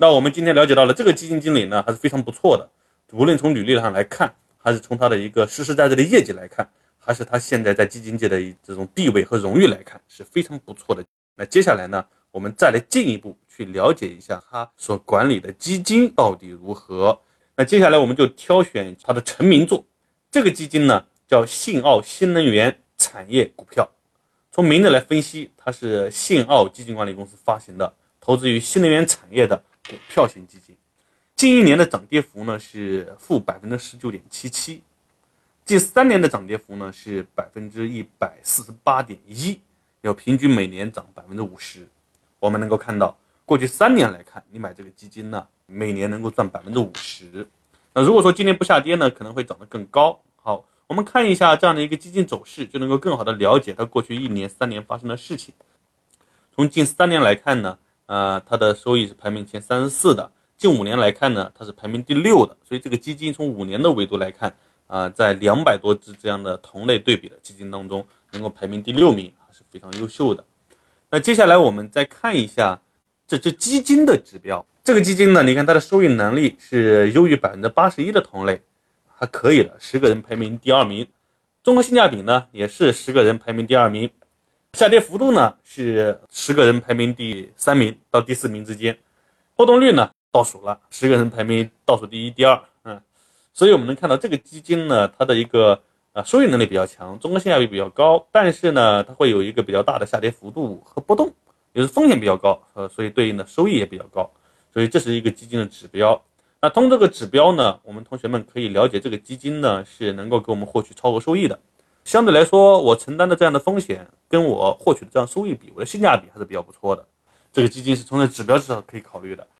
那我们今天了解到了这个基金经理呢，还是非常不错的。无论从履历上来看，还是从他的一个实实在在的业绩来看，还是他现在在基金界的这种地位和荣誉来看，是非常不错的。那接下来呢，我们再来进一步去了解一下他所管理的基金到底如何。那接下来我们就挑选他的成名作，这个基金呢叫信奥新能源产业股票。从名字来分析，它是信奥基金管理公司发行的，投资于新能源产业的。股票型基金，近一年的涨跌幅呢是负百分之十九点七七，近三年的涨跌幅呢是百分之一百四十八点一，要平均每年涨百分之五十。我们能够看到，过去三年来看，你买这个基金呢，每年能够赚百分之五十。那如果说今年不下跌呢，可能会涨得更高。好，我们看一下这样的一个基金走势，就能够更好的了解它过去一年、三年发生的事情。从近三年来看呢。呃，它的收益是排名前三十四的。近五年来看呢，它是排名第六的。所以这个基金从五年的维度来看，啊，在两百多只这样的同类对比的基金当中，能够排名第六名，还是非常优秀的。那接下来我们再看一下这只基金的指标。这个基金呢，你看它的收益能力是优于百分之八十一的同类，还可以的，十个人排名第二名。综合性价比呢，也是十个人排名第二名。下跌幅度呢是十个人排名第三名到第四名之间，波动率呢倒数了，十个人排名倒数第一、第二，嗯，所以我们能看到这个基金呢，它的一个呃收益能力比较强，综合性价比比较高，但是呢，它会有一个比较大的下跌幅度和波动，也是风险比较高，呃，所以对应的收益也比较高，所以这是一个基金的指标。那通过这个指标呢，我们同学们可以了解这个基金呢是能够给我们获取超额收益的。相对来说，我承担的这样的风险，跟我获取的这样收益比，我的性价比还是比较不错的。这个基金是从这指标至少可以考虑的。